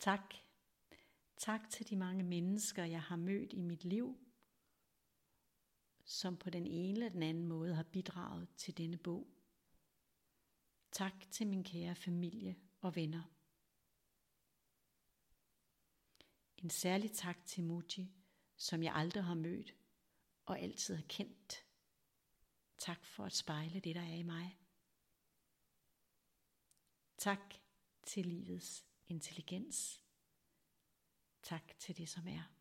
Tak. Tak til de mange mennesker, jeg har mødt i mit liv, som på den ene eller den anden måde har bidraget til denne bog. Tak til min kære familie og venner. En særlig tak til Muji, som jeg aldrig har mødt og altid har kendt. Tak for at spejle det, der er i mig. Tak til livets intelligens. Tak til det, som er.